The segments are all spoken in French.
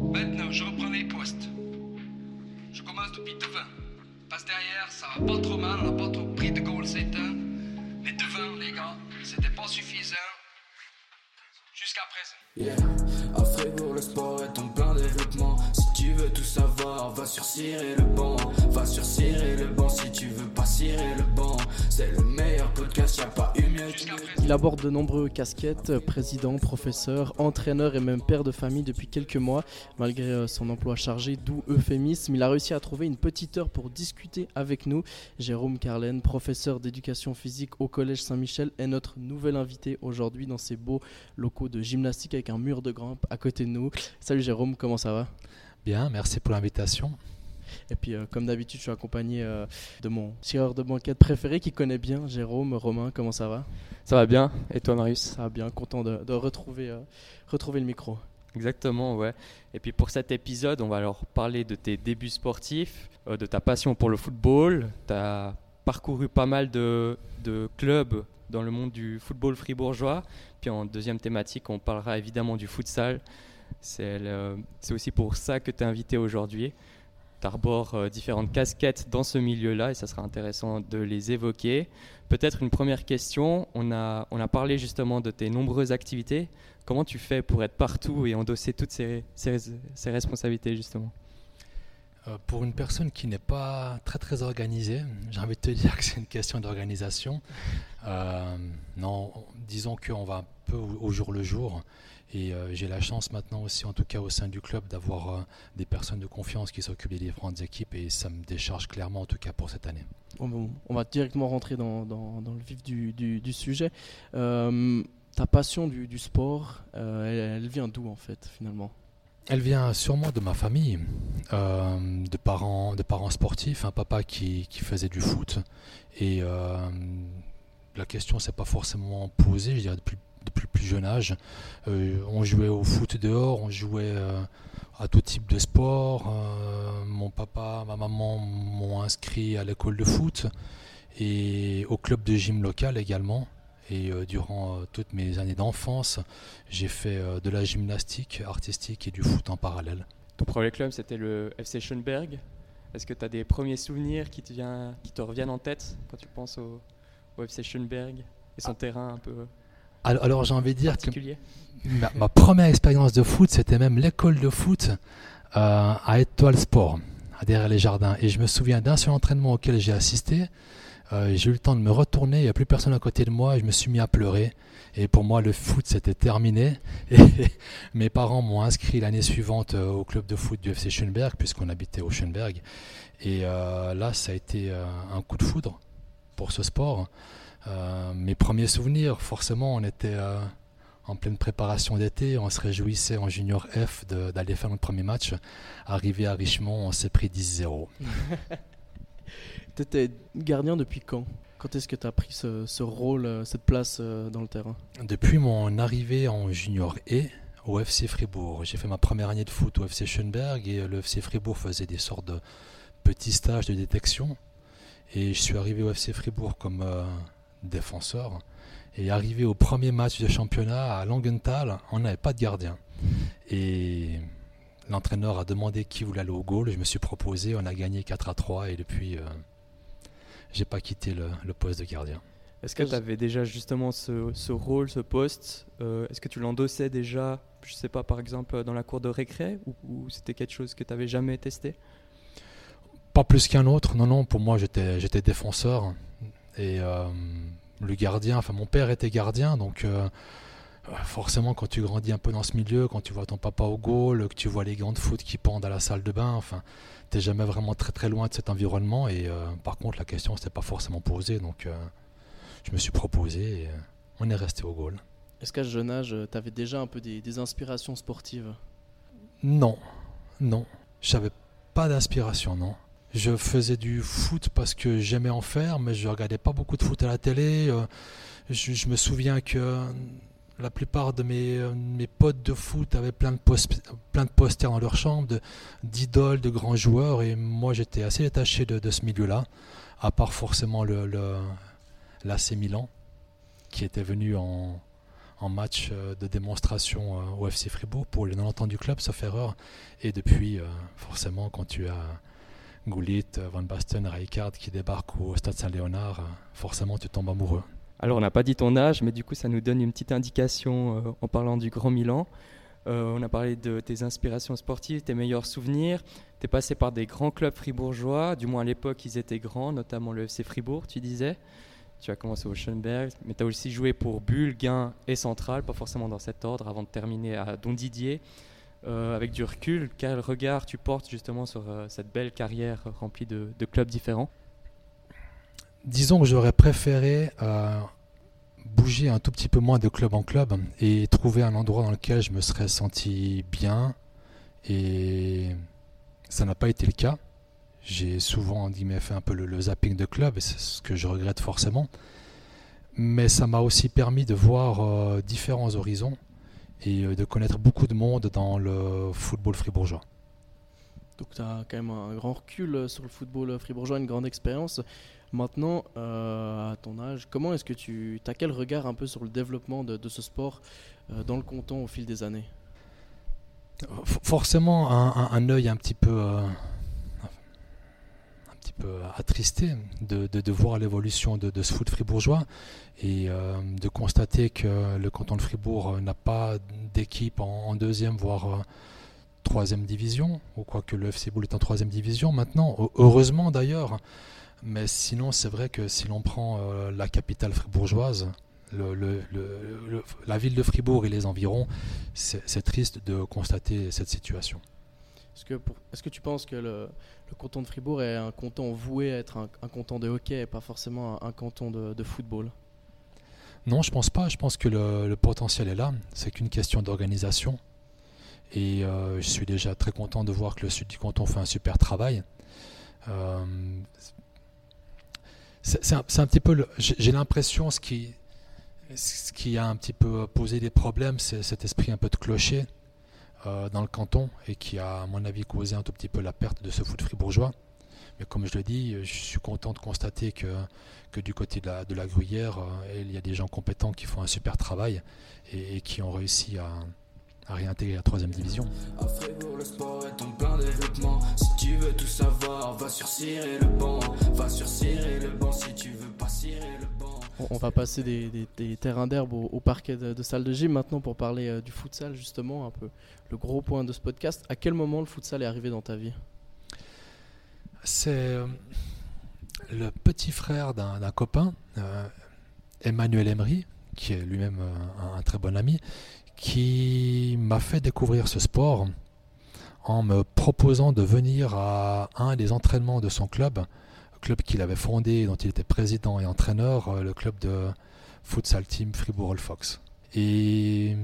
Maintenant, je reprends les postes. Je commence depuis devant. Passe derrière, ça va pas trop mal, on n'a pas trop pris de goal c'est temps. Mais devant, les gars, c'était pas suffisant. Jusqu'à présent. Yeah, à Fribourg, le sport est en plein développement. Il aborde de nombreux casquettes, président, professeur, entraîneur et même père de famille depuis quelques mois. Malgré euh, son emploi chargé, d'où euphémisme, il a réussi à trouver une petite heure pour discuter avec nous. Jérôme Carlen, professeur d'éducation physique au Collège Saint-Michel, est notre nouvel invité aujourd'hui dans ces beaux locaux de gymnastique avec un mur de grimpe à côté de nous. Salut Jérôme, comment ça va? Bien, merci pour l'invitation. Et puis, euh, comme d'habitude, je suis accompagné euh, de mon tireur de banquette préféré qui connaît bien Jérôme. Romain, comment ça va? Ça va bien Et toi, Marius? Ça va bien, content de, de retrouver, euh, retrouver le micro. Exactement, ouais. Et puis pour cet épisode, on va alors parler de tes débuts sportifs, euh, de ta passion pour le football. Tu as parcouru pas mal de, de clubs dans le monde du football fribourgeois. Puis en deuxième thématique, on parlera évidemment du futsal. C'est aussi pour ça que tu es invité aujourd'hui. Tu arbores euh, différentes casquettes dans ce milieu-là et ça sera intéressant de les évoquer. Peut-être une première question. On a, parlé justement de tes nombreuses activités. Comment tu fais pour être partout et endosser toutes ces, responsabilités justement? Euh, pour une personne qui n'est pas très très organisée, j'ai envie de te dire que c'est une question d'organisation. Euh, non, disons qu'on va un peu au jour le jour. Et euh, j'ai la chance maintenant aussi, en tout cas au sein du club, d'avoir euh, des personnes de confiance qui s'occupent des différentes équipes et ça me décharge clairement, en tout cas pour cette année. On, va- on va directement rentrer dans, dans- dans le vif du, du- du sujet. Euh, ta passion du, du sport, elle, elle vient d'où en fait finalement? Elle vient sûrement de ma famille, euh, de, parents, de parents sportifs, un papa qui, qui faisait du foot. Et euh, la question s'est pas forcément posée, je dirais, depuis, depuis le plus jeune âge. Euh, on jouait au foot dehors, on jouait euh, à tout type de sport. Euh, mon papa, ma maman m'ont inscrit à l'école de foot et au club de gym local également. Et euh, durant euh, toutes mes années d'enfance, j'ai fait euh, de la gymnastique artistique et du foot en parallèle. Ton premier club, c'était le FC Schönberg. Est-ce que tu as des premiers souvenirs qui te, vient- qui te reviennent en tête quand tu penses au, au FC Schönberg et son terrain un peu? Alors, alors, j'ai envie de dire que ma, ma première expérience de foot, c'était même l'école de foot euh, à Étoile Sport, derrière les jardins. Et je me souviens d'un seul entraînement auquel j'ai assisté. Euh, j'ai eu le temps de me retourner, il n'y a plus personne à côté de moi, et je me suis mis à pleurer. Et pour moi, le foot, c'était terminé. Et mes parents m'ont inscrit l'année suivante euh, au club de foot du FC Schönberg, puisqu'on habitait au Schönberg. Et euh, là, ça a été un coup de foudre pour ce sport. Euh, mes premiers souvenirs, forcément, on était euh, en pleine préparation d'été, on se réjouissait en junior F d'aller faire notre premier match. Arrivé à Richemont, on s'est pris 10-0. Tu étais gardien depuis quand? Quand est-ce que tu as pris ce, ce rôle, euh, cette place dans le terrain? Depuis mon arrivée en junior E au FC Fribourg, j'ai fait ma première année de foot au FC Schönberg et le FC Fribourg faisait des sortes de petits stages de détection. Et je suis arrivé au FC Fribourg comme euh, défenseur. Et arrivé au premier match de championnat à Langenthal, on n'avait pas de gardien. Et l'entraîneur a demandé qui voulait aller au goal. Je me suis proposé, on a gagné 4 à 3 et depuis, euh, j'ai pas quitté le- le poste de gardien. Est-ce que tu avais déjà justement ce, ce rôle, ce poste euh, Est-ce que tu l'endossais déjà, je sais pas, par exemple, dans la cour de récré ou, ou c'était quelque chose que tu n'avais jamais testé? Pas plus qu'un autre, non, non, pour moi j'étais, j'étais défenseur. Et euh, le gardien, enfin mon père était gardien, donc euh, forcément quand tu grandis un peu dans ce milieu, quand tu vois ton papa au goal, que tu vois les gants de foot qui pendent à la salle de bain, enfin, t'es jamais vraiment très très loin de cet environnement. Et euh, par contre la question s'était pas forcément posée, donc euh, je me suis proposé et euh, on est resté au goal. Est-ce qu'à ce jeune âge, tu avais déjà un peu des, des inspirations sportives? Non, non. J'avais pas d'inspiration, non. Je faisais du foot parce que j'aimais en faire, mais je regardais pas beaucoup de foot à la télé. Euh, Je, me souviens que la plupart de mes, euh, mes potes de foot avaient plein de, post- plein de posters dans leur chambre, d'idoles, de, grands joueurs, et moi j'étais assez détaché de, ce milieu-là, à part forcément le, l'AC Milan, qui était venu en, en match de démonstration au FC Fribourg pour les 90 ans du club, sauf erreur. Et depuis, forcément, quand tu as Goulit, Van Basten, Rijkaard qui débarquent au Stade Saint-Léonard, forcément tu tombes amoureux. Alors on n'a pas dit ton âge, mais du coup ça nous donne une petite indication en parlant du Grand Milan. Euh, on a parlé de tes inspirations sportives, tes meilleurs souvenirs. Tu es passé par des grands clubs fribourgeois, du moins à l'époque ils étaient grands, notamment le FC Fribourg, tu disais. Tu as commencé au Schönberg, mais tu as aussi joué pour Bulle, Gain et Central, pas forcément dans cet ordre, avant de terminer à Don Didier. Euh, avec du recul, quel regard tu portes justement sur euh, cette belle carrière remplie de, clubs différents? Disons que j'aurais préféré bouger un tout petit peu moins de club en club et trouver un endroit dans lequel je me serais senti bien. Et ça n'a pas été le cas. J'ai souvent fait un peu le, zapping de club et c'est ce que je regrette forcément. Mais ça m'a aussi permis de voir euh, différents horizons et euh, de connaître beaucoup de monde dans le football fribourgeois. Donc tu as quand même un grand recul euh, sur le football fribourgeois, une grande expérience. Maintenant, euh, à ton âge, comment est-ce que tu as quel regard un peu sur le développement de, ce sport euh, dans le canton au fil des années? Forcément, un, œil un petit peu, euh, peu attristé de, voir l'évolution de, ce foot fribourgeois et de constater que le canton de Fribourg n'a pas d'équipe en, deuxième, voire troisième division, ou quoi que le FC Boule est en troisième division maintenant. Heureusement d'ailleurs. Mais sinon, c'est vrai que si l'on prend euh, la capitale fribourgeoise, la ville de Fribourg et les environs, c'est triste de constater cette situation. Est-ce que, tu penses que le, canton de Fribourg est un canton voué à être un, canton de hockey et pas forcément un, canton de, football? Non, je pense pas. Je pense que le, potentiel est là. C'est qu'une question d'organisation. Et euh, je suis déjà très content de voir que le sud du canton fait un super travail. Euh, c'est un, petit peu, j'ai l'impression, ce qui, ce qui a un petit peu posé des problèmes, c'est cet esprit un peu de clocher dans le canton et qui a, à mon avis, causé un tout petit peu la perte de ce foot fribourgeois. Mais comme je le dis, je suis content de constater que, que du côté de la, de la Gruyère, euh, il y a des gens compétents qui font un super travail et qui ont réussi à, à réintégrer la troisième division. le sport plein développement. Si tu veux tout savoir, va le banc. Va le banc si tu veux pas cirer le banc. On va passer des, terrains d'herbe au, parquet de, salle de gym maintenant pour parler euh, du futsal justement, un peu le gros point de ce podcast. À quel moment le futsal est arrivé dans ta vie? C'est euh, le petit frère d'un copain, euh, Emmanuel Emery, qui est lui-même un, très bon ami, qui m'a fait découvrir ce sport en me proposant de venir à un des entraînements de son club, club qu'il avait fondé, dont il était président et entraîneur, euh, le club de futsal team Fribourg Fox. Et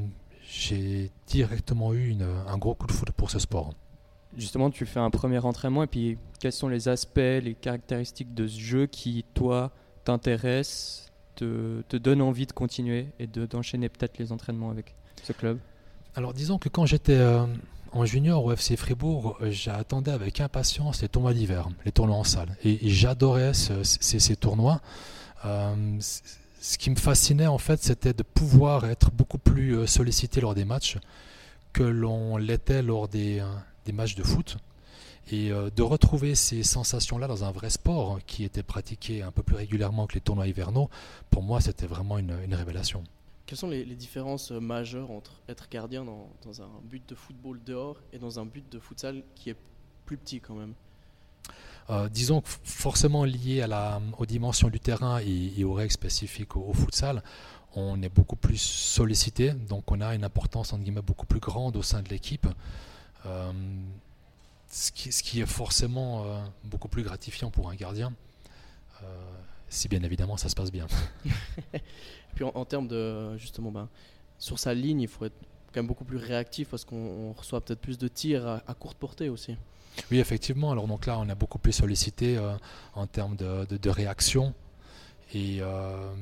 j'ai directement eu un gros coup de foot pour ce sport. Justement, tu fais un premier entraînement et puis quels sont les aspects, les caractéristiques de ce jeu qui, toi, t'intéressent, te, te donnent envie de continuer et d'enchaîner peut-être les entraînements avec club? Alors disons que quand j'étais euh, en junior au FC Fribourg, euh, j'attendais avec impatience les tournois d'hiver, les tournois en salle. Et, j'adorais ces, tournois. Euh, ce qui me fascinait en fait, c'était de pouvoir être beaucoup plus sollicité lors des matchs que l'on l'était lors des, des, matchs de foot. Et de retrouver ces sensations-là dans un vrai sport qui était pratiqué un peu plus régulièrement que les tournois hivernaux, pour moi c'était vraiment une révélation. Quelles sont les, différences euh, majeures entre être gardien dans, un but de football dehors et dans un but de futsal qui est plus petit quand même? Euh, disons que forcément lié à la, aux dimensions du terrain et, aux règles spécifiques au, futsal, on est beaucoup plus sollicité, donc on a une importance en guillemets beaucoup plus grande au sein de l'équipe, euh, ce, qui, est forcément beaucoup plus gratifiant pour un gardien, si bien évidemment ça se passe bien. puis en, termes de justement, ben, sur sa ligne, il faut être quand même beaucoup plus réactif parce qu'on reçoit peut-être plus de tirs à, courte portée aussi. Oui, effectivement. Alors donc là, on a beaucoup plus sollicité euh, en termes de, réaction et euh,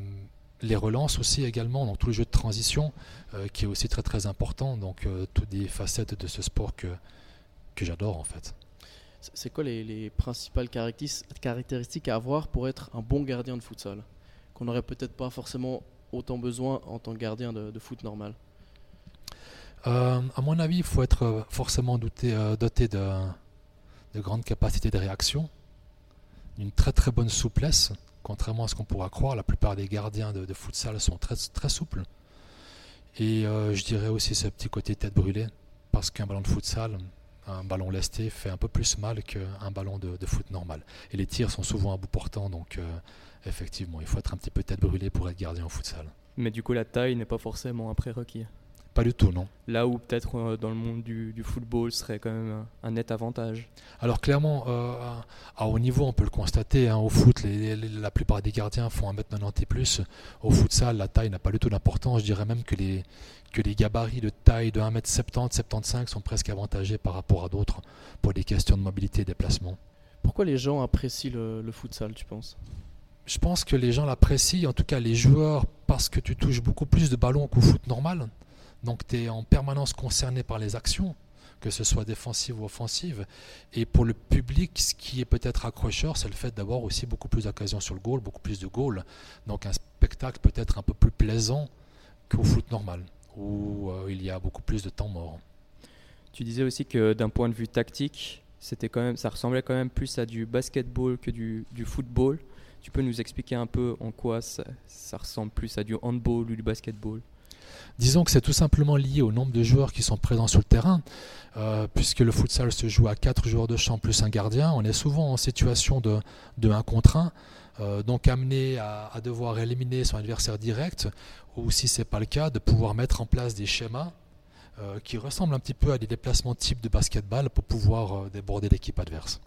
les relances aussi également. Donc tout le jeu de transition euh, qui est aussi très très important. Donc toutes les facettes de ce sport que que j'adore en fait. C'est quoi les, les, principales caractéristiques à avoir pour être un bon gardien de futsal? Qu'on n'aurait peut-être pas forcément autant besoin en tant que gardien de, foot normal À mon avis, il faut être forcément doté, doté de, de grandes capacités de réaction, d'une très très bonne souplesse, contrairement à ce qu'on pourra croire. La plupart des gardiens de, de futsal sont très, très souples. Et euh, je dirais aussi ce petit côté tête brûlée, parce qu'un ballon de futsal, un ballon lesté, fait un peu plus mal qu'un ballon de, foot normal. Et les tirs sont souvent à bout portant, donc euh, effectivement, il faut être un petit peu tête brûlée pour être gardien au futsal. Mais du coup, la taille n'est pas forcément un prérequis. Pas du tout, non. Là où peut-être euh, dans le monde du, football serait quand même un, net avantage. Alors clairement, euh, à haut niveau, on peut le constater. Hein, au foot, la plupart des gardiens font 1m90 et plus. Au futsal, la taille n'a pas du tout d'importance. Je dirais même que les, que les gabarits de taille de 1m70, 75 sont presque avantagés par rapport à d'autres pour des questions de mobilité et déplacement. Pourquoi les gens apprécient le, le futsal, tu penses? Je pense que les gens l'apprécient, en tout cas les joueurs, parce que tu touches beaucoup plus de ballons qu'au foot normal. Donc tu es en permanence concerné par les actions, que ce soit défensive ou offensive. Et pour le public, ce qui est peut-être accrocheur, c'est le fait d'avoir aussi beaucoup plus d'occasions sur le goal, beaucoup plus de goals. Donc un spectacle peut-être un peu plus plaisant qu'au foot normal, où euh, il y a beaucoup plus de temps mort. Tu disais aussi que d'un point de vue tactique, c'était quand même, ça ressemblait quand même plus à du basketball que du, football. Tu peux nous expliquer un peu en quoi ça, ça ressemble plus à du handball ou du basketball? Disons que c'est tout simplement lié au nombre de joueurs qui sont présents sur le terrain, euh, puisque le futsal se joue à 4 joueurs de champ plus un gardien. On est souvent en situation de, de 1 contre 1, euh, donc amené à, devoir éliminer son adversaire direct, ou si ce n'est pas le cas, de pouvoir mettre en place des schémas euh, qui ressemblent un petit peu à des déplacements type de basketball pour pouvoir déborder l'équipe adverse.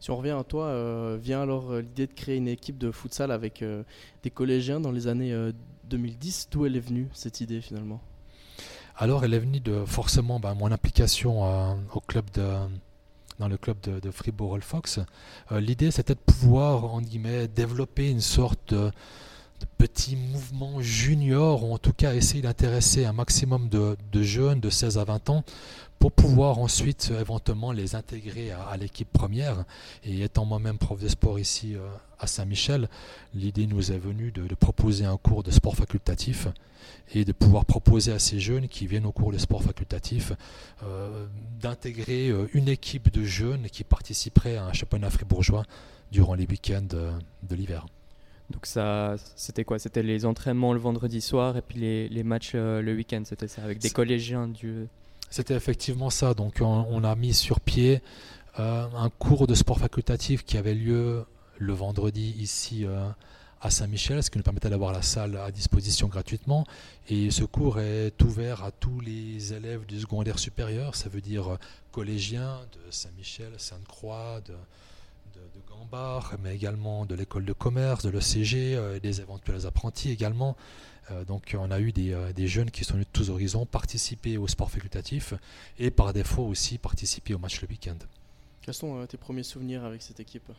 Si on revient à toi, vient alors l'idée de créer une équipe de futsal avec des collégiens dans les années 2010, d'où elle est venue cette idée finalement? Alors elle est venue de forcément ben, mon implication euh, au club de, dans le club de, Fribourg Fox. Euh, l'idée c'était de pouvoir en guillemets développer une sorte de, petit mouvement junior, ou en tout cas essayer d'intéresser un maximum de, de, jeunes de 16 à 20 ans pour pouvoir ensuite éventuellement les intégrer à, l'équipe première. Et étant moi-même prof de sport ici euh, à Saint-Michel, l'idée nous est venue de, proposer un cours de sport facultatif et de pouvoir proposer à ces jeunes qui viennent au cours de sport facultatif euh, d'intégrer euh, une équipe de jeunes qui participeraient à un championnat fribourgeois durant les week-ends de l'hiver. Donc ça, c'était quoi? C'était les entraînements le vendredi soir et puis les, les matchs le week-end, c'était ça, avec des collégiens du... C'était effectivement ça. Donc on, a mis sur pied euh, un cours de sport facultatif qui avait lieu le vendredi ici euh, à Saint-Michel, ce qui nous permettait d'avoir la salle à disposition gratuitement. Et ce cours est ouvert à tous les élèves du secondaire supérieur, ça veut dire collégiens de Saint-Michel, Sainte-Croix, de, Gambard, mais également de l'école de commerce, de l'ECG, euh, des éventuels apprentis également. Euh, donc on a eu euh, des, jeunes qui sont venus de tous horizons participer au sport facultatif et par défaut aussi participer au match le week-end. Quels sont euh, tes premiers souvenirs avec cette équipe?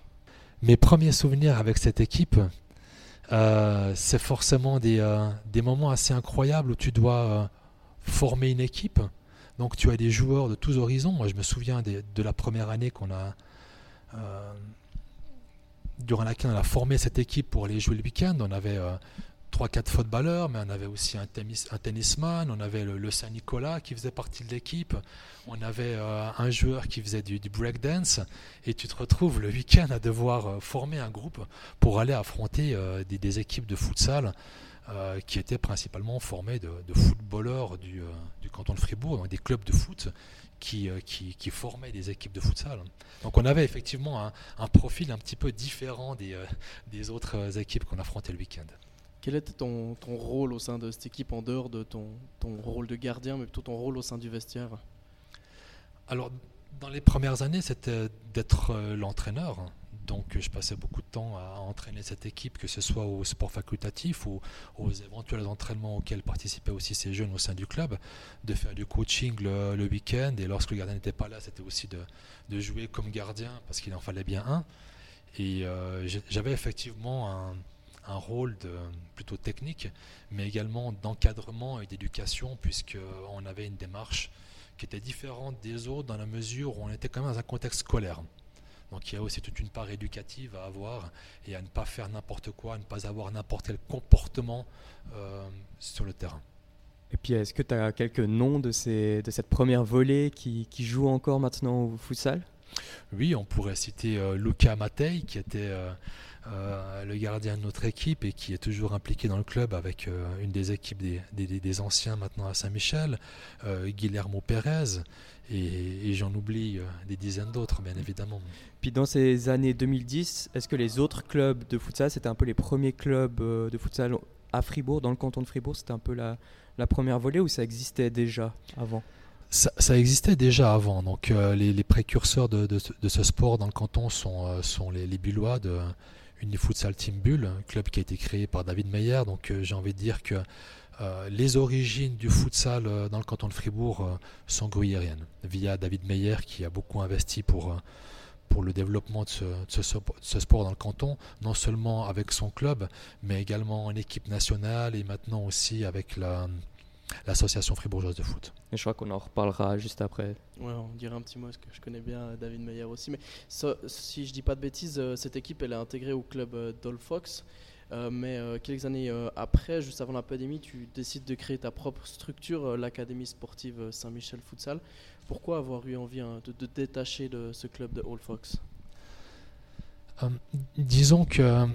Mes premiers souvenirs avec cette équipe, c'est forcément des, moments assez incroyables où tu dois former une équipe. Donc tu as des joueurs de tous horizons. Moi je me souviens de la première année qu'on a durant laquelle on a formé cette équipe pour aller jouer le week-end. On avait 3-4 footballeurs, mais on avait aussi un, tennis, un tennisman, on avait le, Saint-Nicolas qui faisait partie de l'équipe, on avait euh, un joueur qui faisait du, breakdance, et tu te retrouves le week-end à devoir euh, former un groupe pour aller affronter euh, des, équipes de futsal qui étaient principalement formées de, footballeurs du, canton de Fribourg, des clubs de foot qui, qui, formaient des équipes de futsal. Donc on avait effectivement un, profil un petit peu différent des, des autres équipes qu'on affrontait le week-end. Quel était ton, rôle au sein de cette équipe en dehors de ton, rôle de gardien, mais plutôt ton rôle au sein du vestiaire Alors, dans les premières années, c'était d'être euh, l'entraîneur. Donc, je passais beaucoup de temps à entraîner cette équipe, que ce soit au sport facultatif ou aux éventuels entraînements auxquels participaient aussi ces jeunes au sein du club, de faire du coaching le, week-end. Et lorsque le gardien n'était pas là, c'était aussi de, de, jouer comme gardien, parce qu'il en fallait bien un. Et euh, j'avais effectivement un un rôle de, plutôt technique, mais également d'encadrement et d'éducation, puisqu'on avait une démarche qui était différente des autres dans la mesure où on était quand même dans un contexte scolaire. Donc il y a aussi toute une part éducative à avoir et à ne pas faire n'importe quoi, à ne pas avoir n'importe quel comportement sur le terrain. Et puis, est-ce que tu as quelques noms de, ces, de cette première volée qui, qui joue encore maintenant au futsal? Oui, on pourrait citer Luca Mattei, qui était euh, le gardien de notre équipe et qui est toujours impliqué dans le club avec euh, une des équipes des, des, anciens maintenant à Saint-Michel, euh, Guillermo Pérez, et, j'en oublie des dizaines d'autres, bien évidemment. Puis dans ces années 2010, est-ce que les autres clubs de futsal, c'était un peu les premiers clubs de futsal à Fribourg, dans le canton de Fribourg, c'était un peu la, la première volée ou ça existait déjà avant? Ça, existait déjà avant. Donc les, précurseurs de, de, ce sport dans le canton sont, sont les, les Bullois de, Unifutsal Team Bull, un club qui a été créé par David Meyer. Donc euh, j'ai envie de dire que euh, les origines du futsal euh, dans le canton de Fribourg sont gruyériennes, via David Meyer qui a beaucoup investi pour, pour le développement de ce, sport dans le canton, non seulement avec son club, mais également en équipe nationale et maintenant aussi avec la, l'association fribourgeoise de foot. Et je crois qu'on en reparlera juste après. Ouais, on dirait un petit mot parce que je connais bien euh, David Meyer aussi. Mais si je dis pas de bêtises, euh, cette équipe elle est intégrée au club euh, Dolphox. mais quelques années après, juste avant la pandémie, tu décides de créer ta propre structure, l'Académie sportive Saint-Michel Futsal. Pourquoi avoir eu envie hein, de, de, détacher de ce club de Old Fox Disons que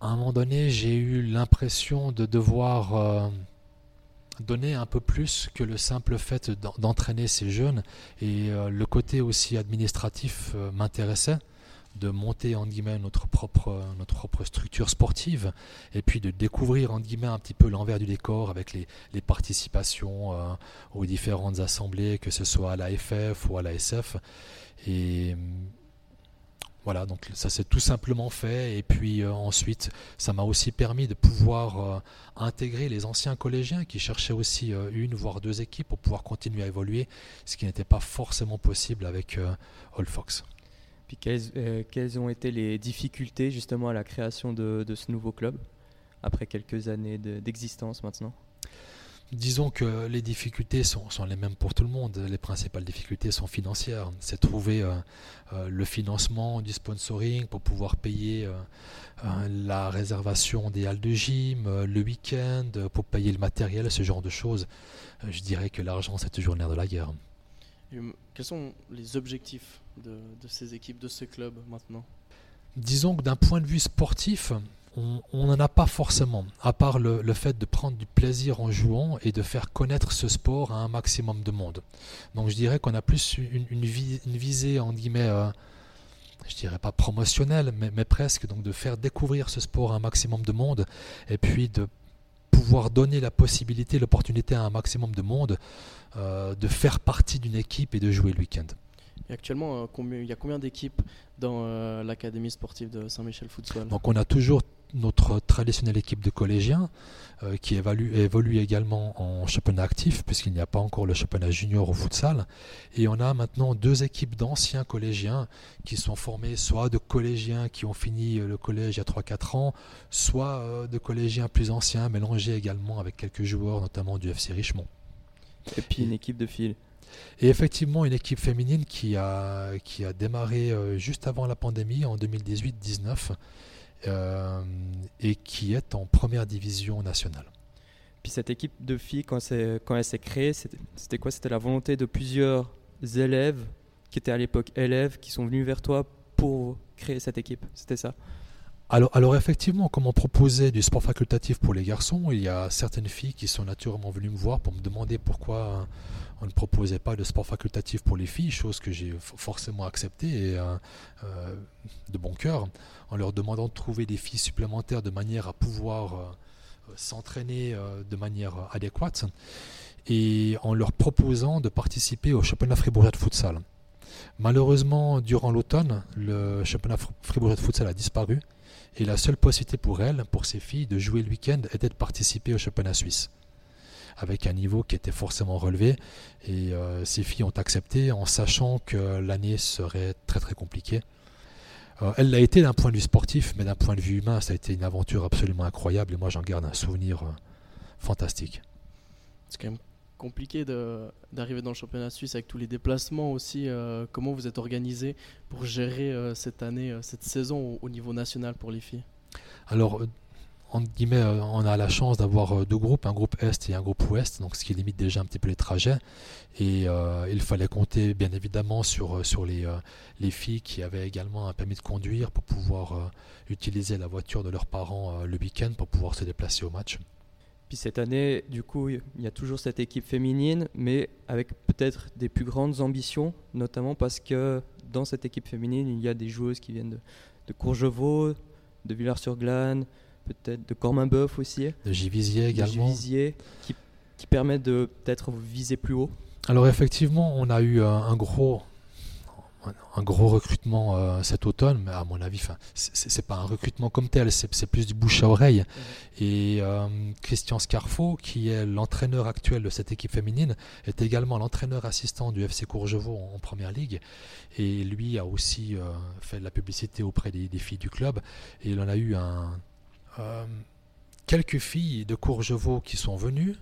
à un moment donné, j'ai eu l'impression de devoir donner un peu plus que le simple fait d'entraîner ces jeunes. Et euh, le côté aussi administratif euh, m'intéressait de monter en guillemets notre propre notre propre structure sportive et puis de découvrir en guillemets un petit peu l'envers du décor avec les, participations euh, aux différentes assemblées que ce soit à la FF ou à la SF et voilà, donc ça s'est tout simplement fait. Et puis euh, ensuite, ça m'a aussi permis de pouvoir euh, intégrer les anciens collégiens qui cherchaient aussi euh, une, voire deux équipes pour pouvoir continuer à évoluer, ce qui n'était pas forcément possible avec Old Fox. Puis quelles, quelles, ont été les difficultés justement à la création de ce nouveau club, après quelques années d'existence maintenant? Disons que les difficultés sont, les mêmes pour tout le monde. Les principales difficultés sont financières. C'est trouver euh, euh, le financement du sponsoring pour pouvoir payer euh, la réservation des halles de gym, le week-end, pour payer le matériel, ce genre de choses. je dirais que l'argent, c'est toujours le nerf de la guerre. quels sont les objectifs de, de ces équipes, de ce club maintenant? Disons que d'un point de vue sportif, on n'en a pas forcément, à part le, fait de prendre du plaisir en jouant et de faire connaître ce sport à un maximum de monde. Donc je dirais qu'on a plus une, visée, en guillemets, euh, je dirais pas promotionnelle, mais, presque, donc de faire découvrir ce sport à un maximum de monde et puis de pouvoir donner la possibilité, l'opportunité à un maximum de monde euh, de faire partie d'une équipe et de jouer le week-end. Et actuellement, euh, il y a combien d'équipes dans l'académie sportive de Saint-Michel Futsal Donc on a toujours notre traditionnelle équipe de collégiens euh, qui évalue, évolue également en championnat actif puisqu'il n'y a pas encore le championnat junior au futsal. Et on a maintenant deux équipes d'anciens collégiens qui sont formés soit de collégiens qui ont fini euh, le collège il y a 3-4 ans, soit euh, de collégiens plus anciens mélangés également avec quelques joueurs notamment du FC Richemont. Et puis une équipe de filles. Et effectivement, une équipe féminine qui a, qui a démarré juste avant la pandémie en 2018-19 euh, et qui est en première division nationale. Puis cette équipe de filles, quand, quand elle s'est créée, c'était quoi? C'était la volonté de plusieurs élèves qui étaient à l'époque élèves qui sont venus vers toi pour créer cette équipe. C'était ça? Alors, alors, effectivement, comme on proposait du sport facultatif pour les garçons, il y a certaines filles qui sont naturellement venues me voir pour me demander pourquoi on ne proposait pas de sport facultatif pour les filles, chose que j'ai forcément acceptée euh, euh, de bon cœur, en leur demandant de trouver des filles supplémentaires de manière à pouvoir euh, s'entraîner de manière adéquate et en leur proposant de participer au championnat fribourgeois de futsal. Malheureusement, durant l'automne, le championnat fribourgeois de futsal a disparu et la seule possibilité pour elles, pour ces filles, de jouer le week-end était de participer au championnat suisse avec un niveau qui était forcément relevé. Et euh, ces filles ont accepté en sachant que l'année serait très très compliquée. Euh, elle l'a été d'un point de vue sportif, mais d'un point de vue humain, ça a été une aventure absolument incroyable et moi j'en garde un souvenir euh, fantastique. C'est quand même compliqué d'arriver dans le championnat suisse avec tous les déplacements aussi. comment vous êtes organisé pour gérer cette année, cette saison au, niveau national pour les filles? Alors, en guillemets, on a la chance d'avoir deux groupes, un groupe Est et un groupe Ouest, donc ce qui limite déjà un petit peu les trajets. Et il fallait compter bien évidemment sur, sur les, les filles qui avaient également un permis de conduire pour pouvoir utiliser la voiture de leurs parents le week-end pour pouvoir se déplacer au match. Puis cette année, du coup, il y a toujours cette équipe féminine, mais avec peut-être des plus grandes ambitions, notamment parce que dans cette équipe féminine, il y a des joueuses qui viennent de, de Courgevaux, de Villars-sur-Glane, peut-être de Corminboeuf aussi. De Givisier également. De Givisier, qui, qui permettent de peut-être viser plus haut. Alors effectivement, on a eu un gros un gros recrutement euh, cet automne, mais à mon avis, c'est pas un recrutement comme tel, c'est plus du bouche à oreille. Et euh, Christian Scarfo, qui est l'entraîneur actuel de cette équipe féminine, est également l'entraîneur assistant du FC Courgevaux en, première ligue. Et lui a aussi euh, fait de la publicité auprès des, filles du club. Et il en a eu un, quelques filles de Courgevaux qui sont venues.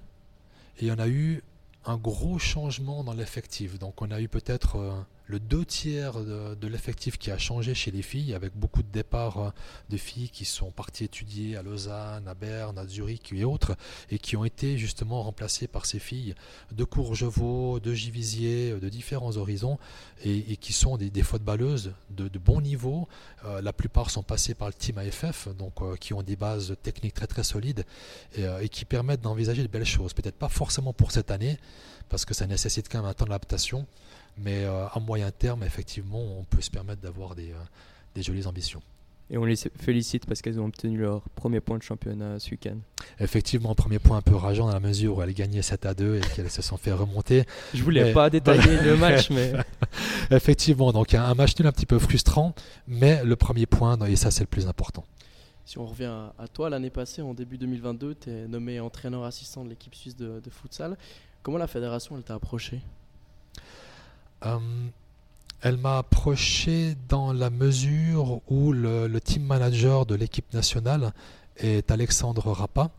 Et il y en a eu un gros changement dans l'effectif. Donc on a eu peut-être le deux tiers de, l'effectif qui a changé chez les filles, avec beaucoup de départs euh, de filles qui sont parties étudier à Lausanne, à Berne, à Zurich et autres, et qui ont été justement remplacées par ces filles de Courgevaux, de Givisier, euh, de différents horizons, et, qui sont des, footballeuses de, bon niveau. Euh, la plupart sont passées par le team AFF, donc qui ont des bases techniques très très solides, et, qui permettent d'envisager de belles choses. Peut-être pas forcément pour cette année, parce que ça nécessite quand même un temps d'adaptation. Mais euh, à moyen terme, effectivement, on peut se permettre d'avoir des, euh, des jolies ambitions. Et on les félicite parce qu'elles ont obtenu leur premier point de championnat ce week-end. Effectivement, premier point un peu rageant dans la mesure où elles gagnaient 7 à 2 et qu'elles se sont fait remonter. Je voulais pas détailler le match, mais. Effectivement, donc un match nul un petit peu frustrant, mais le premier point, et ça c'est le plus important. Si on revient à toi, l'année passée, en début 2022, tu es nommé entraîneur assistant de l'équipe suisse de, de futsal. Comment la fédération elle t'a approché? Euh, elle m'a approché dans la mesure où le, team manager de l'équipe nationale est Alexandre Rappa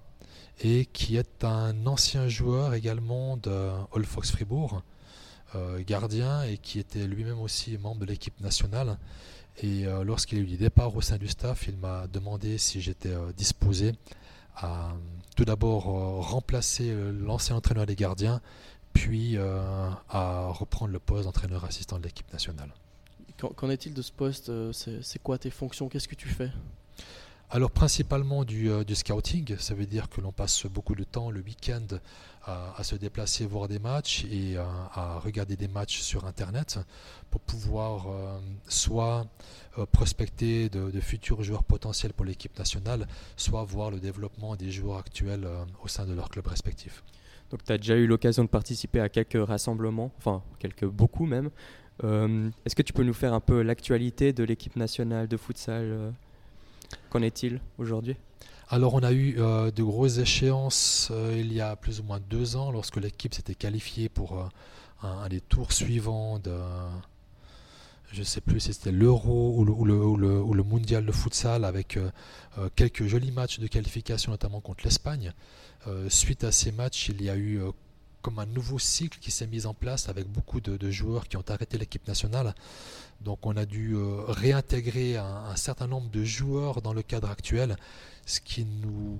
et qui est un ancien joueur également de Fox Fribourg, euh, gardien et qui était lui-même aussi membre de l'équipe nationale. Et euh, lorsqu'il a eu du départ au sein du staff, il m'a demandé si j'étais disposé à tout d'abord remplacer l'ancien entraîneur des gardiens puis euh, à reprendre le poste d'entraîneur assistant de l'équipe nationale. Qu'en est-il de ce poste euh, C'est quoi tes fonctions? Qu'est-ce que tu fais? Alors principalement du, euh, du, scouting, ça veut dire que l'on passe beaucoup de temps le week-end à, se déplacer voir des matchs et à, regarder des matchs sur Internet pour pouvoir soit prospecter de, de, futurs joueurs potentiels pour l'équipe nationale, soit voir le développement des joueurs actuels au sein de leur club respectif. Donc tu as déjà eu l'occasion de participer à quelques rassemblements, enfin quelques beaucoup même. Euh, est-ce que tu peux nous faire un peu l'actualité de l'équipe nationale de futsal euh, Qu'en est-il aujourd'hui? Alors on a eu euh, de grosses échéances il y a plus ou moins deux ans lorsque l'équipe s'était qualifiée pour un, des tours suivants de, je ne sais plus si c'était l'Euro ou le, ou, le, ou le, Mondial de futsal avec quelques jolis matchs de qualification notamment contre l'Espagne. Euh, suite à ces matchs, il y a eu euh, comme un nouveau cycle qui s'est mis en place avec beaucoup de, joueurs qui ont arrêté l'équipe nationale. Donc on a dû euh, réintégrer un, certain nombre de joueurs dans le cadre actuel, ce qui nous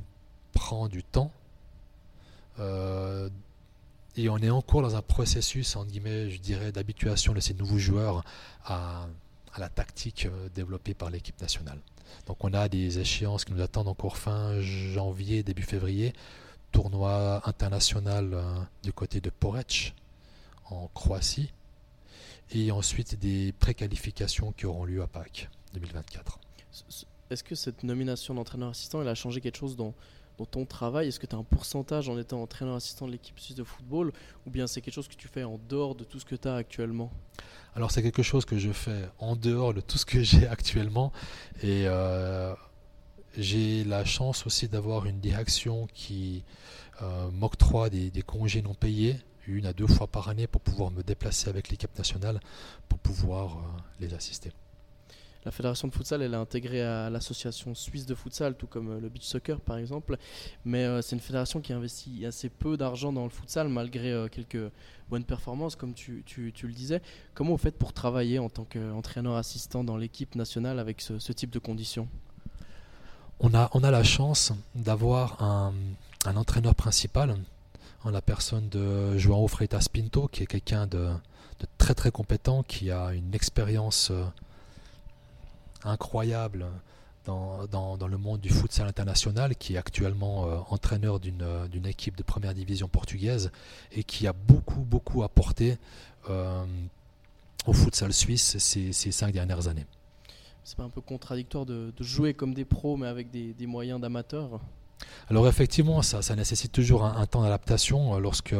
prend du temps. et on est encore dans un processus, en guillemets, je dirais, d'habituation de ces nouveaux joueurs à, à la tactique développée par l'équipe nationale. Donc on a des échéances qui nous attendent encore fin janvier, début février, tournoi international euh, du côté de Porec en Croatie et ensuite des préqualifications qui auront lieu à Pâques 2024. Est-ce que cette nomination d'entraîneur assistant elle a changé quelque chose dans, dans ton travail? Est-ce que tu as un pourcentage en étant entraîneur assistant de l'équipe suisse de football ou bien c'est quelque chose que tu fais en dehors de tout ce que tu as actuellement? Alors c'est quelque chose que je fais en dehors de tout ce que j'ai actuellement et euh, j'ai la chance aussi d'avoir une direction qui euh, m'octroie des, congés non payés, une à deux fois par année, pour pouvoir me déplacer avec l'équipe nationale, pour pouvoir euh, les assister. La fédération de futsal, elle est intégrée à l'association suisse de futsal, tout comme euh, le beach soccer par exemple. Mais c'est une fédération qui investit assez peu d'argent dans le futsal, malgré quelques bonnes performances, comme tu, tu- tu le disais. Comment vous faites pour travailler en tant qu'entraîneur assistant dans l'équipe nationale avec ce type de conditions? On a, la chance d'avoir un, entraîneur principal en la personne de João Freitas Pinto, qui est quelqu'un de, très très compétent, qui a une expérience euh, incroyable dans, le monde du futsal international, qui est actuellement euh, entraîneur d'une euh, d'une équipe de première division portugaise et qui a beaucoup beaucoup apporté au futsal suisse ces cinq dernières années. C'est pas un peu contradictoire de, jouer comme des pros, mais avec des, moyens d'amateurs Alors effectivement, ça, nécessite toujours un, temps d'adaptation euh, lorsque,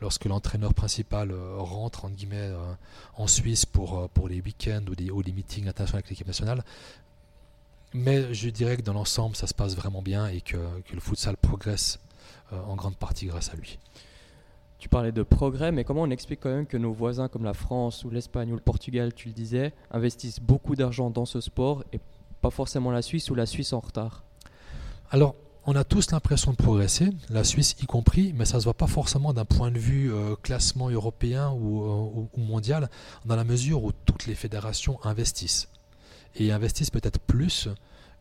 lorsque l'entraîneur principal euh, rentre entre guillemets, euh, en Suisse pour, pour les week-ends ou des, ou des meetings internationaux avec l'équipe nationale. Mais je dirais que dans l'ensemble, ça se passe vraiment bien et que, que le futsal progresse en grande partie grâce à lui. Tu parlais de progrès, mais comment on explique quand même que nos voisins comme la France ou l'Espagne ou le Portugal, tu le disais, investissent beaucoup d'argent dans ce sport et pas forcément la Suisse ou la Suisse en retard? Alors, on a tous l'impression de progresser, la Suisse y compris, mais ça ne se voit pas forcément d'un point de vue euh, classement européen euh, ou mondial, dans la mesure où toutes les fédérations investissent. Et investissent peut-être plus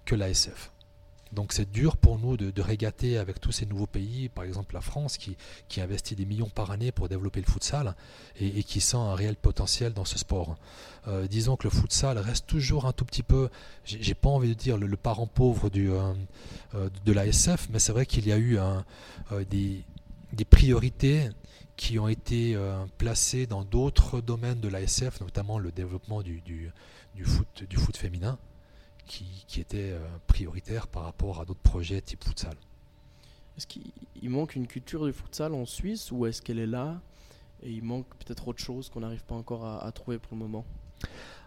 que l'ASF. Donc c'est dur pour nous de, régater avec tous ces nouveaux pays, par exemple la France, qui, qui investit des millions par année pour développer le futsal et, qui sent un réel potentiel dans ce sport. Euh, disons que le futsal reste toujours un tout petit peu, j'ai pas envie de dire le, parent pauvre du, euh, euh, de l'ASF, mais c'est vrai qu'il y a eu des, des priorités qui ont été euh, placées dans d'autres domaines de l'ASF, notamment le développement du, du, du foot, du foot féminin, qui, qui était euh, prioritaire par rapport à d'autres projets type futsal. Est-ce qu'il il manque une culture du futsal en Suisse ou est-ce qu'elle est là et il manque peut-être autre chose qu'on n'arrive pas encore à, à trouver pour le moment?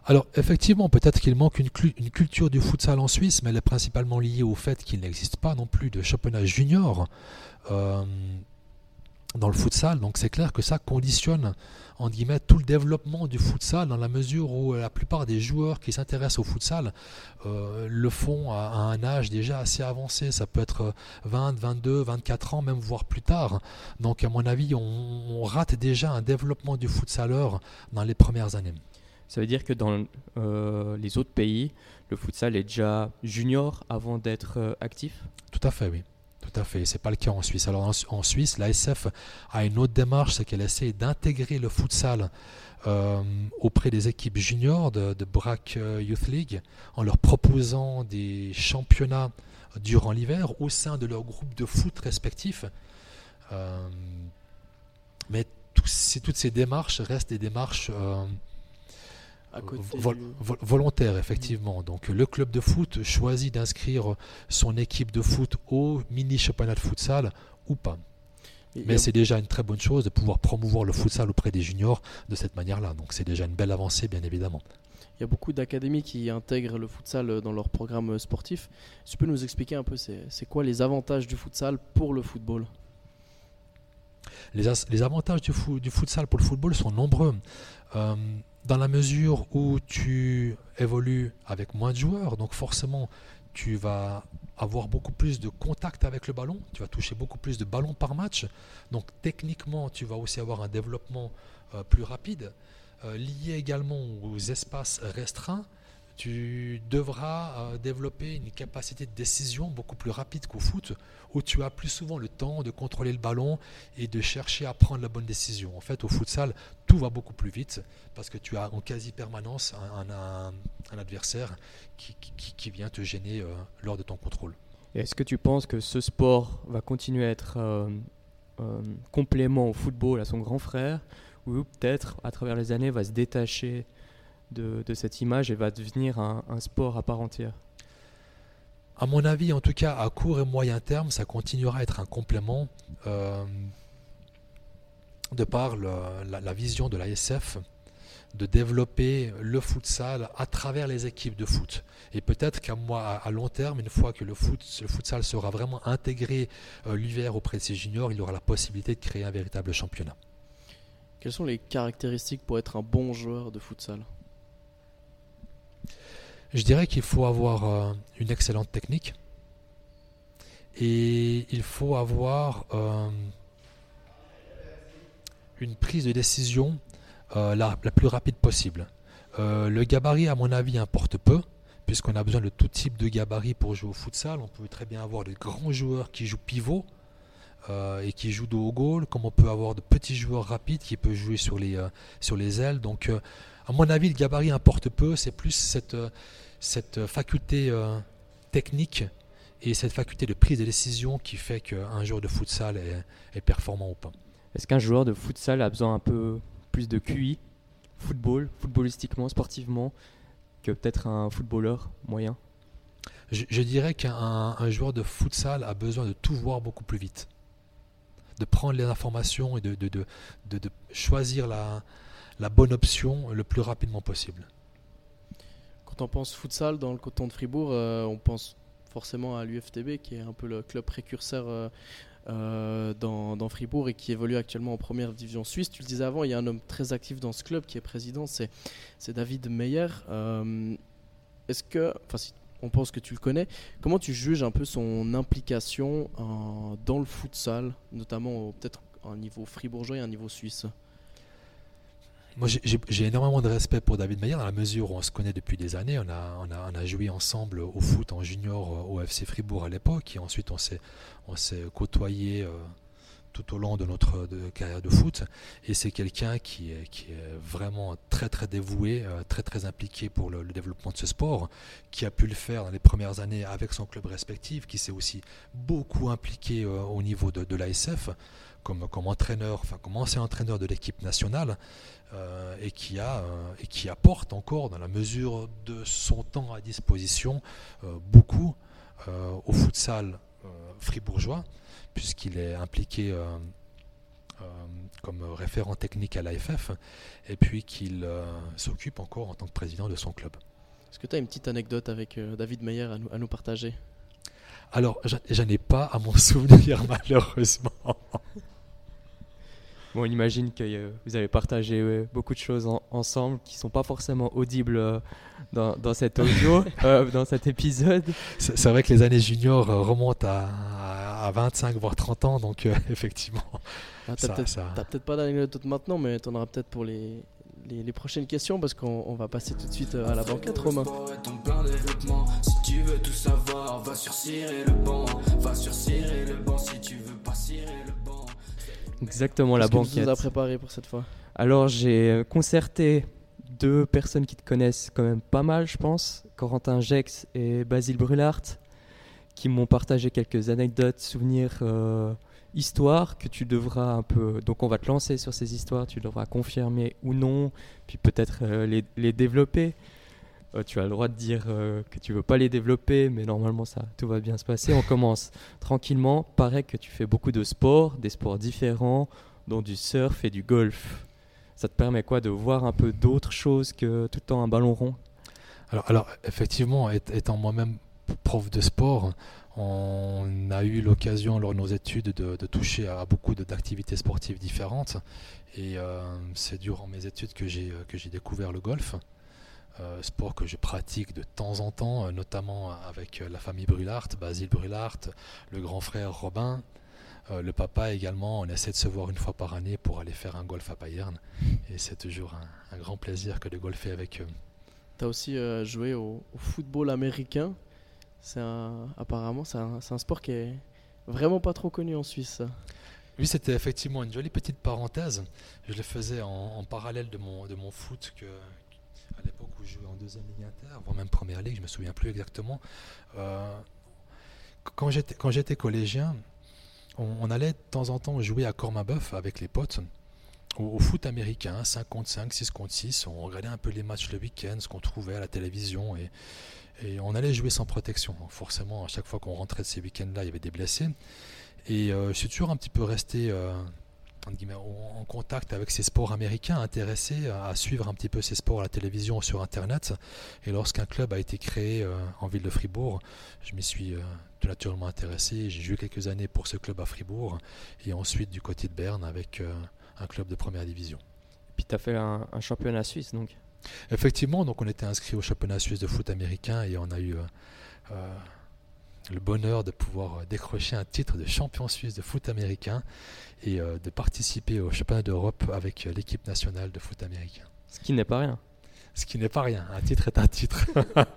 Alors effectivement, peut-être qu'il manque une culture du futsal en Suisse, mais elle est principalement liée au fait qu'il n'existe pas non plus de championnat junior euh, dans le futsal. Donc c'est clair que ça conditionne en guillemets tout le développement du futsal dans la mesure où la plupart des joueurs qui s'intéressent au futsal euh, le font à, à un âge déjà assez avancé. Ça peut être 20, 22, 24 ans, même voire plus tard. Donc à mon avis, on, on rate déjà un développement du futsaleur dans les premières années. Ça veut dire que dans euh, les autres pays, le futsal est déjà junior avant d'être euh, actif? Tout à fait, oui. À fait. C'est pas le cas en Suisse. Alors en, Su- en Suisse, l'ASF a une autre démarche, c'est qu'elle essaie d'intégrer le futsal euh, auprès des équipes juniors de, de BRAC euh, Youth League en leur proposant des championnats durant l'hiver au sein de leur groupe de foot respectif. Euh, mais toutes ces démarches restent des démarches à côté Vol- du- vol- volontaire, effectivement. Donc le club de foot choisit d'inscrire son équipe de foot au mini championnat de futsal ou pas. Mais c'est déjà une très bonne chose de pouvoir promouvoir le futsal auprès des juniors de cette manière-là. Donc c'est déjà une belle avancée, bien évidemment. Il y a beaucoup d'académies qui intègrent le futsal dans leur programme sportif. Tu peux nous expliquer un peu c'est quoi les avantages du futsal pour le football? Les, avantages du futsal pour le football sont nombreux. Euh, dans la mesure où tu évolues avec moins de joueurs, donc forcément tu vas avoir beaucoup plus de contact avec le ballon, tu vas toucher beaucoup plus de ballons par match, donc techniquement tu vas aussi avoir un développement euh, plus rapide, Euh, lié également aux espaces restreints. Tu devras euh, développer une capacité de décision beaucoup plus rapide qu'au foot, où tu as plus souvent le temps de contrôler le ballon et de chercher à prendre la bonne décision. En fait, au futsal, tout va beaucoup plus vite parce que tu as en quasi permanence un, adversaire qui, vient te gêner euh, lors de ton contrôle. Est-ce que tu penses que ce sport va continuer à être euh, euh, complément au football, à son grand frère, ou peut-être à travers les années va se détacher de, de cette image et va devenir un, un sport à part entière À mon avis, en tout cas, à court et moyen terme, ça continuera à être un complément euh, de par le- la, la vision de l'ASF de développer le futsal à travers les équipes de foot. Et peut-être qu'à moi, à, long terme, une fois que le, foot, le futsal sera vraiment intégré euh, l'hiver auprès de ses juniors, il aura la possibilité de créer un véritable championnat. Quelles sont les caractéristiques pour être un bon joueur de futsal? Je dirais qu'il faut avoir euh, une excellente technique et il faut avoir euh, une prise de décision euh, la, plus rapide possible. le gabarit, à mon avis, importe peu puisqu'on a besoin de tout type de gabarit pour jouer au futsal. On peut très bien avoir des grands joueurs qui jouent pivot et qui jouent dos au goal, comme on peut avoir de petits joueurs rapides qui peuvent jouer sur les, sur les ailes. Donc, à mon avis, le gabarit importe peu. C'est plus cette cette faculté euh, technique et cette faculté de prise de décision qui fait qu'un joueur de futsal est, performant ou pas. Est-ce qu'un joueur de futsal a besoin un peu plus de QI, football, footballistiquement, sportivement, que peut-être un footballeur moyen? Je, dirais qu'un joueur de futsal a besoin de tout voir beaucoup plus vite, de prendre les informations et de, de, de, choisir la, la bonne option le plus rapidement possible. Quand on pense futsal dans le coton de Fribourg, euh, on pense forcément à l'UFTB qui est un peu le club précurseur euh, euh, dans, Fribourg et qui évolue actuellement en première division suisse. Tu le disais avant, il y a un homme très actif dans ce club qui est président, c'est, David Meyer. est-ce que, enfin on pense que tu le connais, comment tu juges un peu son implication dans le futsal, notamment peut-être un niveau fribourgeois et un niveau suisse? Moi, j'ai énormément de respect pour David Meyer dans la mesure où on se connaît depuis des années. On a, on joué ensemble au foot en junior euh, au FC Fribourg à l'époque et ensuite on s'est côtoyé euh, tout au long de notre carrière de foot. Et c'est quelqu'un qui est, vraiment très très dévoué, euh, très très impliqué pour le, développement de ce sport, qui a pu le faire dans les premières années avec son club respectif, qui s'est aussi beaucoup impliqué au niveau de l'ASF comme, comme entraîneur, enfin comme ancien entraîneur de l'équipe nationale. Euh, et, qui a, euh, et qui apporte encore, dans la mesure de son temps à disposition, euh, beaucoup au futsal fribourgeois, puisqu'il est impliqué comme référent technique à l'AFF, et puis qu'il s'occupe encore en tant que président de son club. Est-ce que tu as une petite anecdote avec David Meyer à nous, à nous partager? Alors, j'en ai pas à mon souvenir, malheureusement. Bon, on imagine que vous avez partagé beaucoup de choses ensemble qui sont pas forcément audibles euh, dans, dans, cet audio, euh, dans cet épisode. C'est vrai que les années juniors remontent à, à 25 voire 30 ans, donc euh, effectivement. Ah, t'as peut-être pas d'anecdote maintenant, mais tu en auras peut-être pour les, les, prochaines questions parce qu'on va passer tout de suite à la banquette, Romain. Si tu veux tout savoir, va sur le banc, va sur le banc si tu veux pas le banc. Exactement, la banquette. Qu'est-ce que tu as préparé pour cette fois? Alors, j'ai euh, concerté deux personnes qui te connaissent quand même pas mal, je pense, Corentin Jex et Basile Brulart, qui m'ont partagé quelques anecdotes, souvenirs, euh, histoires que tu devras un peu. Donc, on va te lancer sur ces histoires, tu devras confirmer ou non, puis peut-être euh, les, les, développer. Tu as le droit de dire que tu veux pas les développer, mais normalement ça, tout va bien se passer. On commence tranquillement. Paraît que tu fais beaucoup de sports, des sports différents, dont du surf et du golf ça te permet quoi de voir un peu d'autres choses que tout le temps un ballon rond? Alors, alors effectivement, étant moi-même prof de sport, on a eu l'occasion lors de nos études de, toucher à beaucoup d'activités sportives différentes. Et euh, c'est durant mes études que j'ai découvert le golf. Euh, sport que je pratique de temps en temps, notamment avec la famille Brulart, Basile Brulart, le grand frère Robin, euh, le papa également, on essaie de se voir une fois par année pour aller faire un golf à Payerne. Et c'est toujours un, grand plaisir que de golfer avec eux. Tu as aussi euh, joué au, football américain. C'est apparemment, c'est un, sport qui est vraiment pas trop connu en Suisse. Oui, c'était effectivement une jolie petite parenthèse. Je le faisais en, parallèle de mon, de mon foot que, à l'époque où je jouais en deuxième ligue inter, voire même première ligue, je me souviens plus exactement. Euh, quand j'étais collégien, on, allait de temps en temps jouer à Cormabeuf avec les potes au, foot américain, 5 contre 5, 6 contre 6. On regardait un peu les matchs le week-end, ce qu'on trouvait à la télévision et, on allait jouer sans protection. forcément, à chaque fois qu'on rentrait de ces week-ends-là, il y avait des blessés. Et euh, je suis toujours un petit peu resté euh, en contact avec ces sports américains, intéressé à suivre un petit peu ces sports à la télévision ou sur Internet. Et lorsqu'un club a été créé euh, en ville de Fribourg, je m'y suis tout naturellement intéressé. J'ai joué quelques années pour ce club à Fribourg et ensuite du côté de Berne avec euh, un club de première division. Et puis tu as fait un, championnat suisse donc? Effectivement, donc on était inscrit au championnat suisse de foot américain et on a eu le bonheur de pouvoir décrocher un titre de champion suisse de foot américain et de participer au championnat d'Europe avec l'équipe nationale de foot américain. Ce qui n'est pas rien. Ce qui n'est pas rien. Un titre est un titre.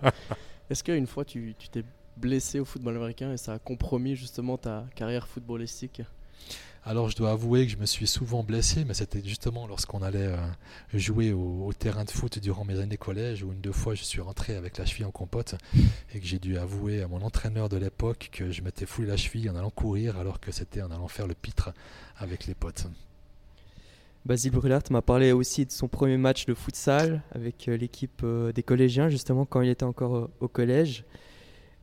Est-ce qu'une fois tu t'es blessé au football américain et ça a compromis justement ta carrière footballistique? Alors je dois avouer que je me suis souvent blessé, mais c'était justement lorsqu'on allait euh, jouer au, terrain de foot durant mes années collège, où une deux fois je suis rentré avec la cheville en compote et que j'ai dû avouer à mon entraîneur de l'époque que je m'étais foulé la cheville en allant courir alors que c'était en allant faire le pitre avec les potes. Basile Brulart m'a parlé aussi de son premier match de futsal avec euh, l'équipe euh, des collégiens, justement quand il était encore au collège.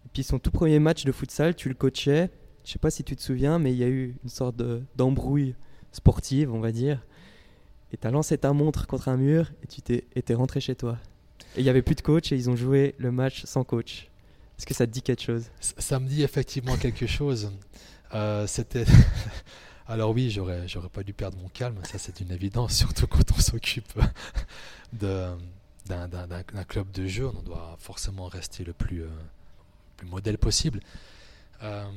Et puis son tout premier match de futsal, tu le coachais. Je sais pas si tu te souviens, mais il y a eu une sorte d'embrouille sportive, on va dire. Et tu as lancé ta montre contre un mur et tu t'es es rentré chez toi. Et il n'y avait plus de coach et ils ont joué le match sans coach. Est-ce que ça te dit quelque chose? Ça me dit effectivement quelque chose. Euh, c'était. Alors oui, j'aurais, j'aurais pas dû perdre mon calme, ça c'est une évidence, surtout quand on s'occupe d'un, club de jeu, on doit forcément rester le plus, euh, plus modèle possible. Euh,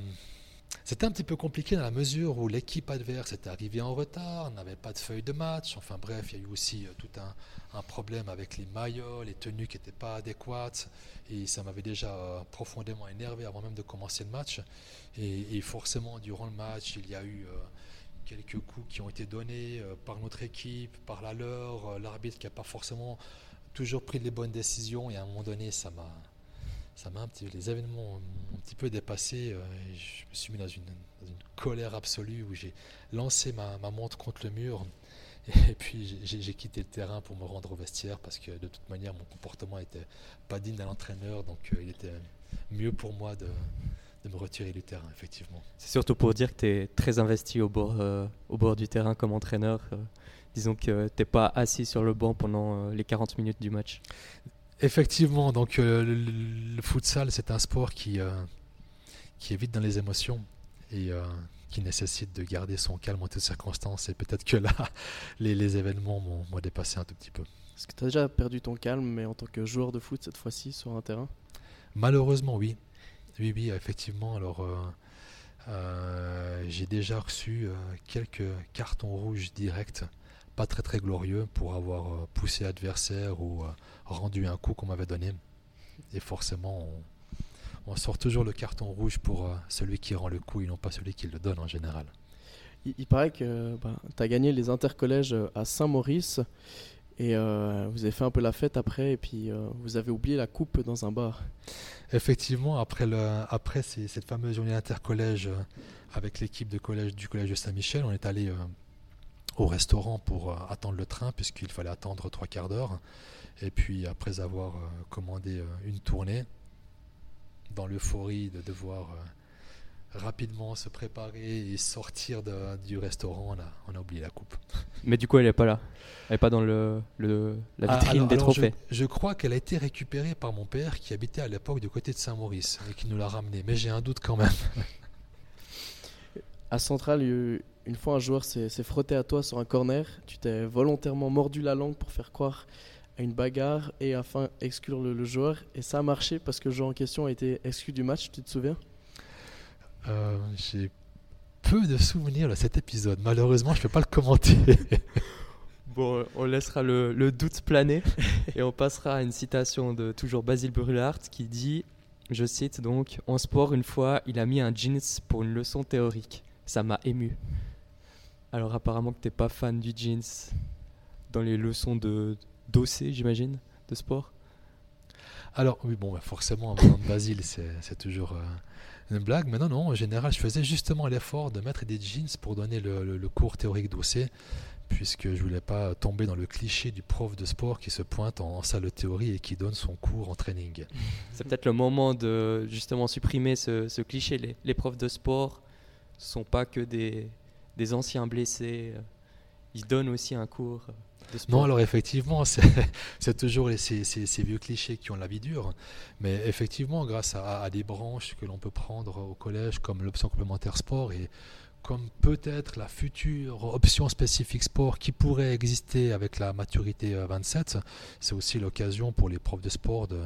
c'était un petit peu compliqué dans la mesure où l'équipe adverse était arrivée en retard, n'avait pas de feuille de match. Enfin bref, il y a eu aussi euh, tout un, problème avec les maillots, les tenues qui n'étaient pas adéquates. Et ça m'avait déjà euh, profondément énervé avant même de commencer le match. Et, forcément, durant le match, il y a eu euh, quelques coups qui ont été donnés par notre équipe, par la leur, l'arbitre qui n'a pas forcément toujours pris les bonnes décisions. Et à un moment donné, ça m'a ça m'a un petit, les événements m'ont un petit peu dépassé. Euh, je me suis mis dans une, colère absolue où j'ai lancé ma, montre contre le mur. Et puis j'ai quitté le terrain pour me rendre au vestiaire parce que de toute manière mon comportement était pas digne d'un entraîneur. Donc euh, il était mieux pour moi de, me retirer du terrain, effectivement. C'est surtout pour dire que tu es très investi euh, au bord du terrain comme entraîneur. disons que tu n'es pas assis sur le banc pendant les 40 minutes du match. Effectivement, donc euh, le, futsal, c'est un sport qui, euh, qui est vite dans les émotions et euh, qui nécessite de garder son calme en toutes circonstances. Et peut-être que là, les, les événements m'ont dépassé un tout petit peu. Est-ce que tu as déjà perdu ton calme, mais en tant que joueur de foot cette fois-ci sur un terrain? Malheureusement, oui. Oui, oui, effectivement. Alors, j'ai déjà reçu quelques cartons rouges directs pas très très glorieux pour avoir euh, poussé adversaire ou euh, rendu un coup qu'on m'avait donné. Et forcément, on, sort toujours le carton rouge pour euh, celui qui rend le coup et non pas celui qui le donne en général. Il, paraît que bah, tu as gagné les intercollèges à Saint-Maurice et vous avez fait un peu la fête après et puis vous avez oublié la coupe dans un bar. Effectivement, après, le, après cette fameuse journée intercollège avec l'équipe de collège du collège de Saint-Michel, on est allé au restaurant pour euh, attendre le train, puisqu'il fallait attendre trois quarts d'heure. Et puis, après avoir euh, commandé euh, une tournée, dans l'euphorie de devoir rapidement se préparer et sortir du restaurant, on a, on a oublié la coupe. Mais du coup, elle n'est pas là. Elle n'est pas dans le, la ah, vitrine des trophées. Je, je, crois qu'elle a été récupérée par mon père qui habitait à l'époque du côté de Saint-Maurice et qui nous l'a ramenée. Mais j'ai un doute quand même. à Centrale, une fois un joueur s'est frotté à toi sur un corner, tu t'es volontairement mordu la langue pour faire croire à une bagarre et afin exclure le, joueur. Et ça a marché parce que le joueur en question a été exclu du match, tu te souviens? Euh, J'ai peu de souvenirs de cet épisode. Malheureusement, je ne peux pas le commenter. bon, on laissera le, doute planer et on passera à une citation de toujours Basile Brulart qui dit, je cite donc, en sport, une fois, il a mis un jeans pour une leçon théorique. Ça m'a ému. Alors apparemment que t'es pas fan du jeans dans les leçons de dossé, j'imagine, de sport. Alors oui, bon, bah, forcément, en de Basile, c'est toujours euh, une blague. Mais non, non, en général, je faisais justement l'effort de mettre des jeans pour donner le, cours théorique dossé, puisque je voulais pas tomber dans le cliché du prof de sport qui se pointe en, salle de théorie et qui donne son cours en training. C'est peut-être le moment de justement supprimer ce, cliché. Les, les profs de sport sont pas que des des anciens blessés. Euh, ils donnent aussi un cours euh, de sport. Non, alors effectivement, c'est toujours ces, vieux clichés qui ont la vie dure. Mais effectivement, grâce à, des branches que l'on peut prendre au collège, comme l'option complémentaire sport, et comme peut-être la future option spécifique sport qui pourrait exister avec la maturité 27, euh, c'est aussi l'occasion pour les profs de sport de,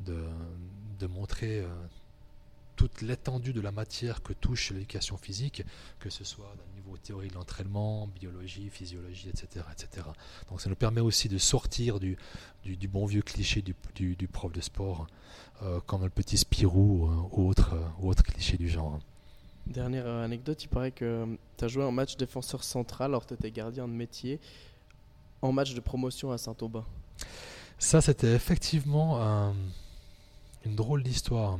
de, montrer toute l'étendue de la matière que touche l'éducation physique, que ce soit au niveau théorie de l'entraînement, biologie, physiologie, etc., etc. Donc ça nous permet aussi de sortir du, du, bon vieux cliché du, du, prof de sport, euh, comme le petit Spirou ou autre, ou autre cliché du genre. Dernière anecdote, il paraît que tu as joué en match défenseur central alors que tu étais gardien de métier en match de promotion à Saint-Aubin. Ça, c'était effectivement une drôle d'histoire.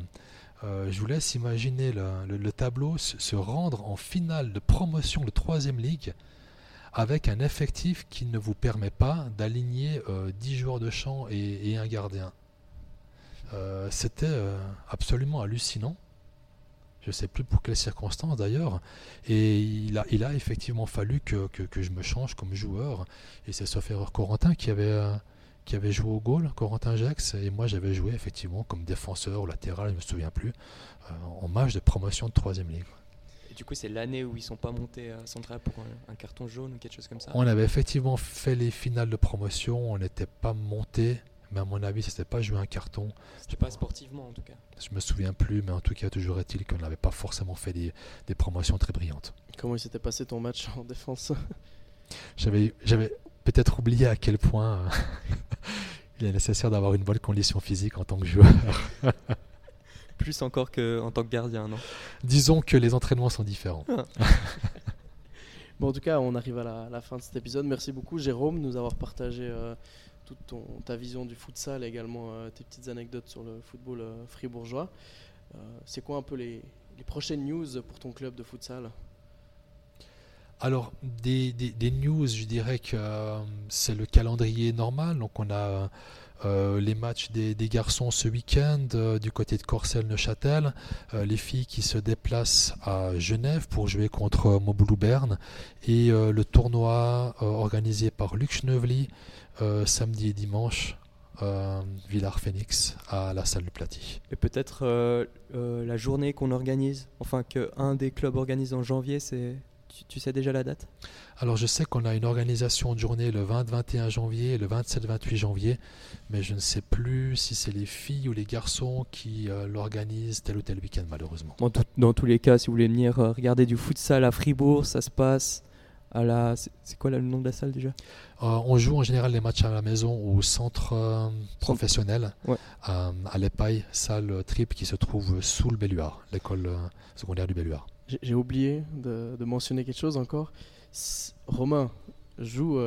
Euh, je vous laisse imaginer le, tableau se, rendre en finale de promotion de 3 ligue avec un effectif qui ne vous permet pas d'aligner 10 euh, joueurs de champ et, un gardien. Euh, c'était absolument hallucinant. Je ne sais plus pour quelles circonstances d'ailleurs, et il a, effectivement fallu que, que, je me change comme joueur, et c'est sauf erreur Corentin qui avait, qui avait joué au goal, Corentin Jax, et moi j'avais joué effectivement comme défenseur ou latéral, je ne me souviens plus, euh, en match de promotion de 3 ligue. Et du coup, c'est l'année où ils sont pas montés à Central pour un, carton jaune ou quelque chose comme ça? On avait effectivement fait les finales de promotion, on n'était pas monté mais à mon avis, c'était pas jouer un carton. C'était pas sportivement en tout cas. Je me souviens plus, mais en tout cas, toujours est-il qu'on n'avait pas forcément fait des, des, promotions très brillantes. Comment il s'était passé ton match en défense? J'avais, j'avais peut-être oublié à quel point euh, il est nécessaire d'avoir une bonne condition physique en tant que joueur. plus encore qu'en tant que gardien, non? Disons que les entraînements sont différents. Ah. bon, en tout cas, on arrive à la, fin de cet épisode. Merci beaucoup, Jérôme, de nous avoir partagé. Euh, toute ton, ta vision du futsal et également euh, tes petites anecdotes sur le football euh, fribourgeois. Euh, c'est quoi un peu les, prochaines news pour ton club de futsal? Alors, des, news, je dirais que c'est le calendrier normal. Donc, on a les matchs des, garçons ce week-end du côté de Corcelles-Neuchâtel, les filles qui se déplacent à Genève pour jouer contre Moboulou Berne et le tournoi organisé par Luc Schnevely euh, samedi et dimanche, euh, Villard Phoenix à la salle du Platy. Et peut-être euh, la journée qu'on organise, enfin qu'un des clubs organise en janvier, c'est tu, sais déjà la date? Alors je sais qu'on a une organisation de journée le 20-21 janvier et le 27-28 janvier, mais je ne sais plus si c'est les filles ou les garçons qui l'organisent tel ou tel week-end malheureusement. dans tous les cas, si vous voulez venir regarder du futsal à Fribourg, ça se passe la. C'est quoi le nom de la salle déjà? Euh, On joue en général les matchs à la maison au centre euh, professionnel à, l'EPAI, salle trip qui se trouve sous le Belluard, l'école euh, secondaire du Belluard. J'ai oublié de, mentionner quelque chose encore. Romain joue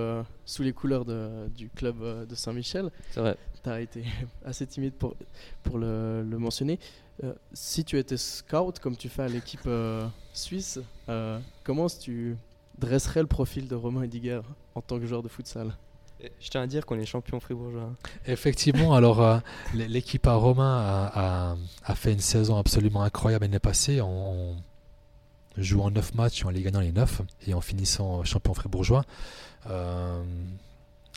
sous les couleurs du club de Saint-Michel. C'est vrai. Tu as été assez timide pour, pour le, mentionner. si tu étais scout, comme tu fais à l'équipe suisse, comment tu dresserait le profil de Romain Ediger en tant que joueur de futsal? Je tiens à dire qu'on est champion fribourgeois. Effectivement, alors euh, l'équipe à Romain a, fait une saison absolument incroyable l'année passée en, jouant en 9 matchs, en les gagnant les 9 et en finissant champion fribourgeois. Euh,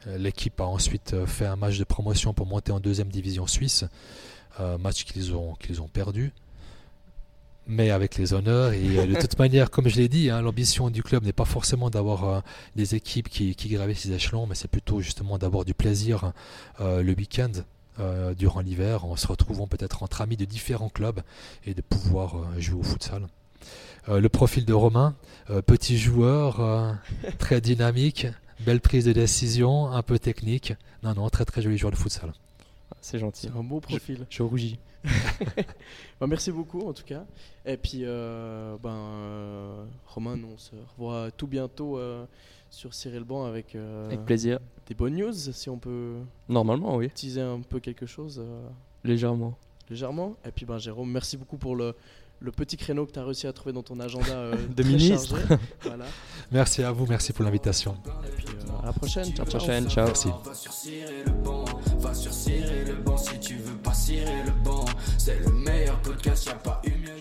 l'équipe a ensuite fait un match de promotion pour monter en deuxième division suisse, euh, match qu'ils ont, qu'ils ont perdu mais avec les honneurs. Et euh, de toute manière, comme je l'ai dit, hein, l'ambition du club n'est pas forcément d'avoir euh, des équipes qui, qui gravissent les échelons, mais c'est plutôt justement d'avoir du plaisir le week-end. durant l'hiver, en se retrouvant peut-être entre amis de différents clubs et de pouvoir jouer au futsal. Le profil de Romain, petit joueur, très dynamique, belle prise de décision, un peu technique. Non, non, très très joli joueur de futsal. C'est gentil. C'est un beau profil. Je, je rougis. Bah, merci beaucoup en tout cas. Et puis, euh, ben, euh, Romain, on se revoit tout bientôt euh, sur Cyril Ban avec, avec plaisir. des bonnes news, si on peut. Normalement, oui. Teaser un peu quelque chose. Légèrement. Légèrement. Et puis, ben, Jérôme, merci beaucoup pour le, le petit créneau que tu as réussi à trouver dans ton agenda euh, de ministre. Voilà. Merci à vous, merci pour l'invitation. Et puis euh, à la prochaine. Ciao, ciao. prochaine, ciao. Merci. Va sur cirer le banc, va sur cirer le banc si tu veux pas cirer le banc. C'est le meilleur podcast, y a pas eu mieux.